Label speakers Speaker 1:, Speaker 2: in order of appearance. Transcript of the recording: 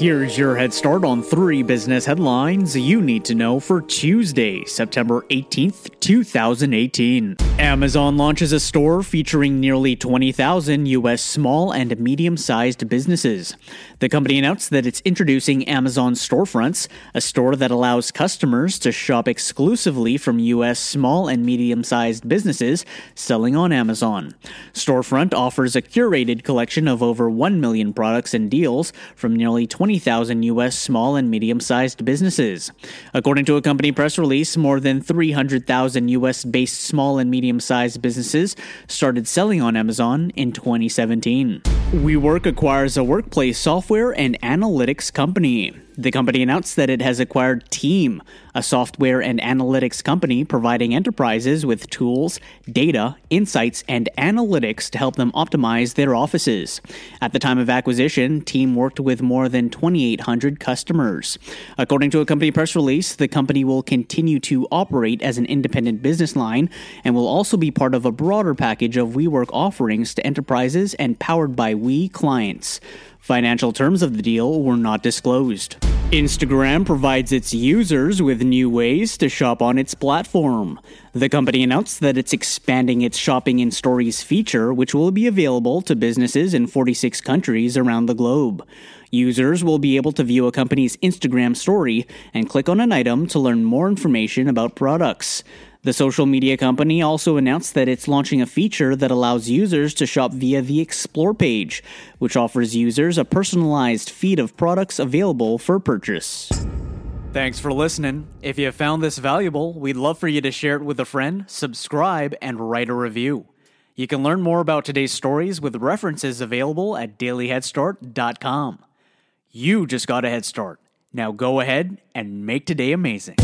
Speaker 1: Here's your head start on three business headlines you need to know for Tuesday, September 18th, 2018. Amazon launches a store featuring nearly 20,000 U.S. small and medium sized businesses. The company announced that it's introducing Amazon Storefronts, a store that allows customers to shop exclusively from U.S. small and medium sized businesses selling on Amazon. Storefront offers a curated collection of over 1 million products and deals from nearly 20,000 U.S. small and medium sized businesses. According to a company press release, more than 300,000 U.S. based small and medium sized businesses started selling on Amazon in 2017. WeWork acquires a workplace software and analytics company. The company announced that it has acquired Teem, a software and analytics company providing enterprises with tools, data, insights, and analytics to help them optimize their offices. At the time of acquisition, Teem worked with more than 2,800 customers. According to a company press release, the company will continue to operate as an independent business line and will also be part of a broader package of WeWork offerings to enterprises and powered by We clients. Financial terms of the deal were not disclosed. Instagram provides its users with new ways to shop on its platform. The company announced that it's expanding its shopping in stories feature, which will be available to businesses in 46 countries around the globe. Users will be able to view a company's Instagram story and click on an item to learn more information about products. The social media company also announced that it's launching a feature that allows users to shop via the Explore page, which offers users a personalized feed of products available for purchase. Thanks for listening. If you found this valuable, we'd love for you to share it with a friend, subscribe, and write a review. You can learn more about today's stories with references available at dailyheadstart.com. You just got a head start. Now go ahead and make today amazing.